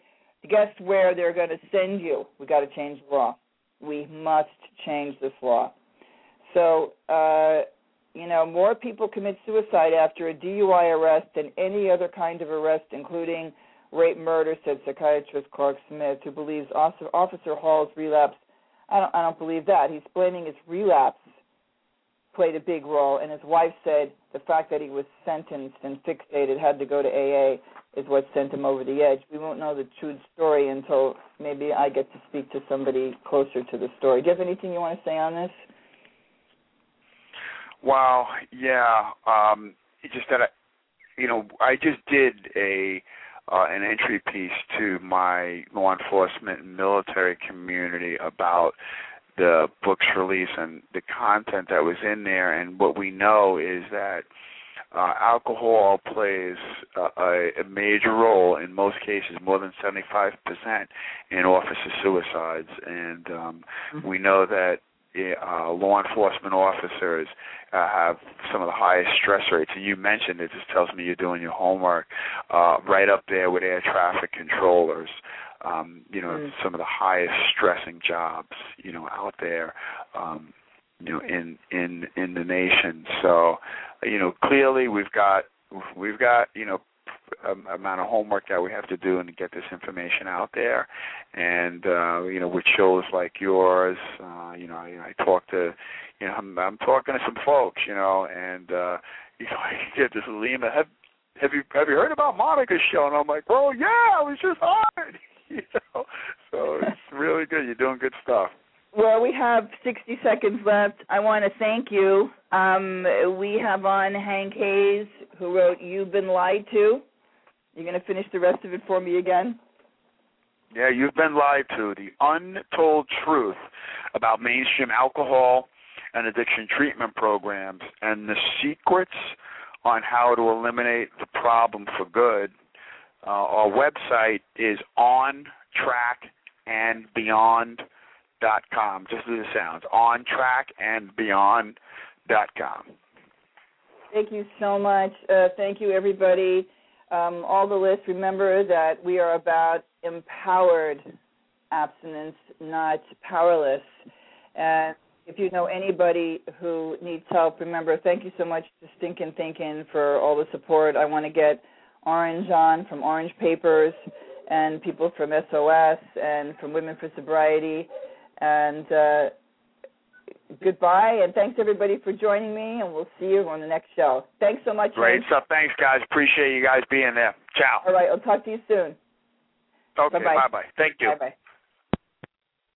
guess where they're going to send you? We got to change the law. We must change this law. So, uh, you know, more people commit suicide after a DUI arrest than any other kind of arrest, including rape, murder, said psychiatrist Clark Smith, who believes Officer Hall's relapse. I don't, I don't believe that. He's blaming his relapse played a big role, and his wife said the fact that he was sentenced and fixated, had to go to AA, is what sent him over the edge. We won't know the true story until maybe I get to speak to somebody closer to the story. Do you have anything you want to say on this? Wow, yeah. Um just that I you know, I just did a uh, an entry piece to my law enforcement and military community about the book's release and the content that was in there. And what we know is that uh, alcohol plays uh, a, a major role in most cases, more than 75% in officer suicides. And um, Mm-hmm. we know that uh, law enforcement officers uh, have some of the highest stress rates. And you mentioned it, just tells me you're doing your homework, uh, right up there with air traffic controllers um, you know, Mm. some of the highest stressing jobs, you know, out there, um, you know, in in in the nation. So, you know, clearly we've got we've got you know amount of homework that we have to do and to get this information out there. And uh, you know, with shows like yours, uh, you know, I, I talk to, you know, I'm, I'm talking to some folks, you know, and uh, you know, I get this Lima. Have, have you have you heard about Monica's show? And I'm like, bro, yeah, I was just on it. You know, so it's really good. You're doing good stuff. Well, we have 60 seconds left. I want to thank you. Um, we have on Hank Hayes, who wrote You've Been Lied To. You're going to finish the rest of it for me again? Yeah, you've been lied to. The untold truth about mainstream alcohol and addiction treatment programs and the secrets on how to eliminate the problem for good. Uh, our website is trackandbeyond.com. Just as it sounds. On track and beyond.com. Thank you so much. Uh, thank you, everybody. Um, all the lists, remember that we are about empowered abstinence, not powerless. And if you know anybody who needs help, remember, thank you so much to Stinkin' Thinking for all the support. I want to get Orange on from Orange Papers and people from SOS and from Women for Sobriety. And uh, goodbye, and thanks everybody for joining me, and we'll see you on the next show. Thanks so much. Great stuff. Thanks, guys. Appreciate you guys being there. Ciao. All right, I'll talk to you soon. Okay, bye bye. Thank you. Bye bye.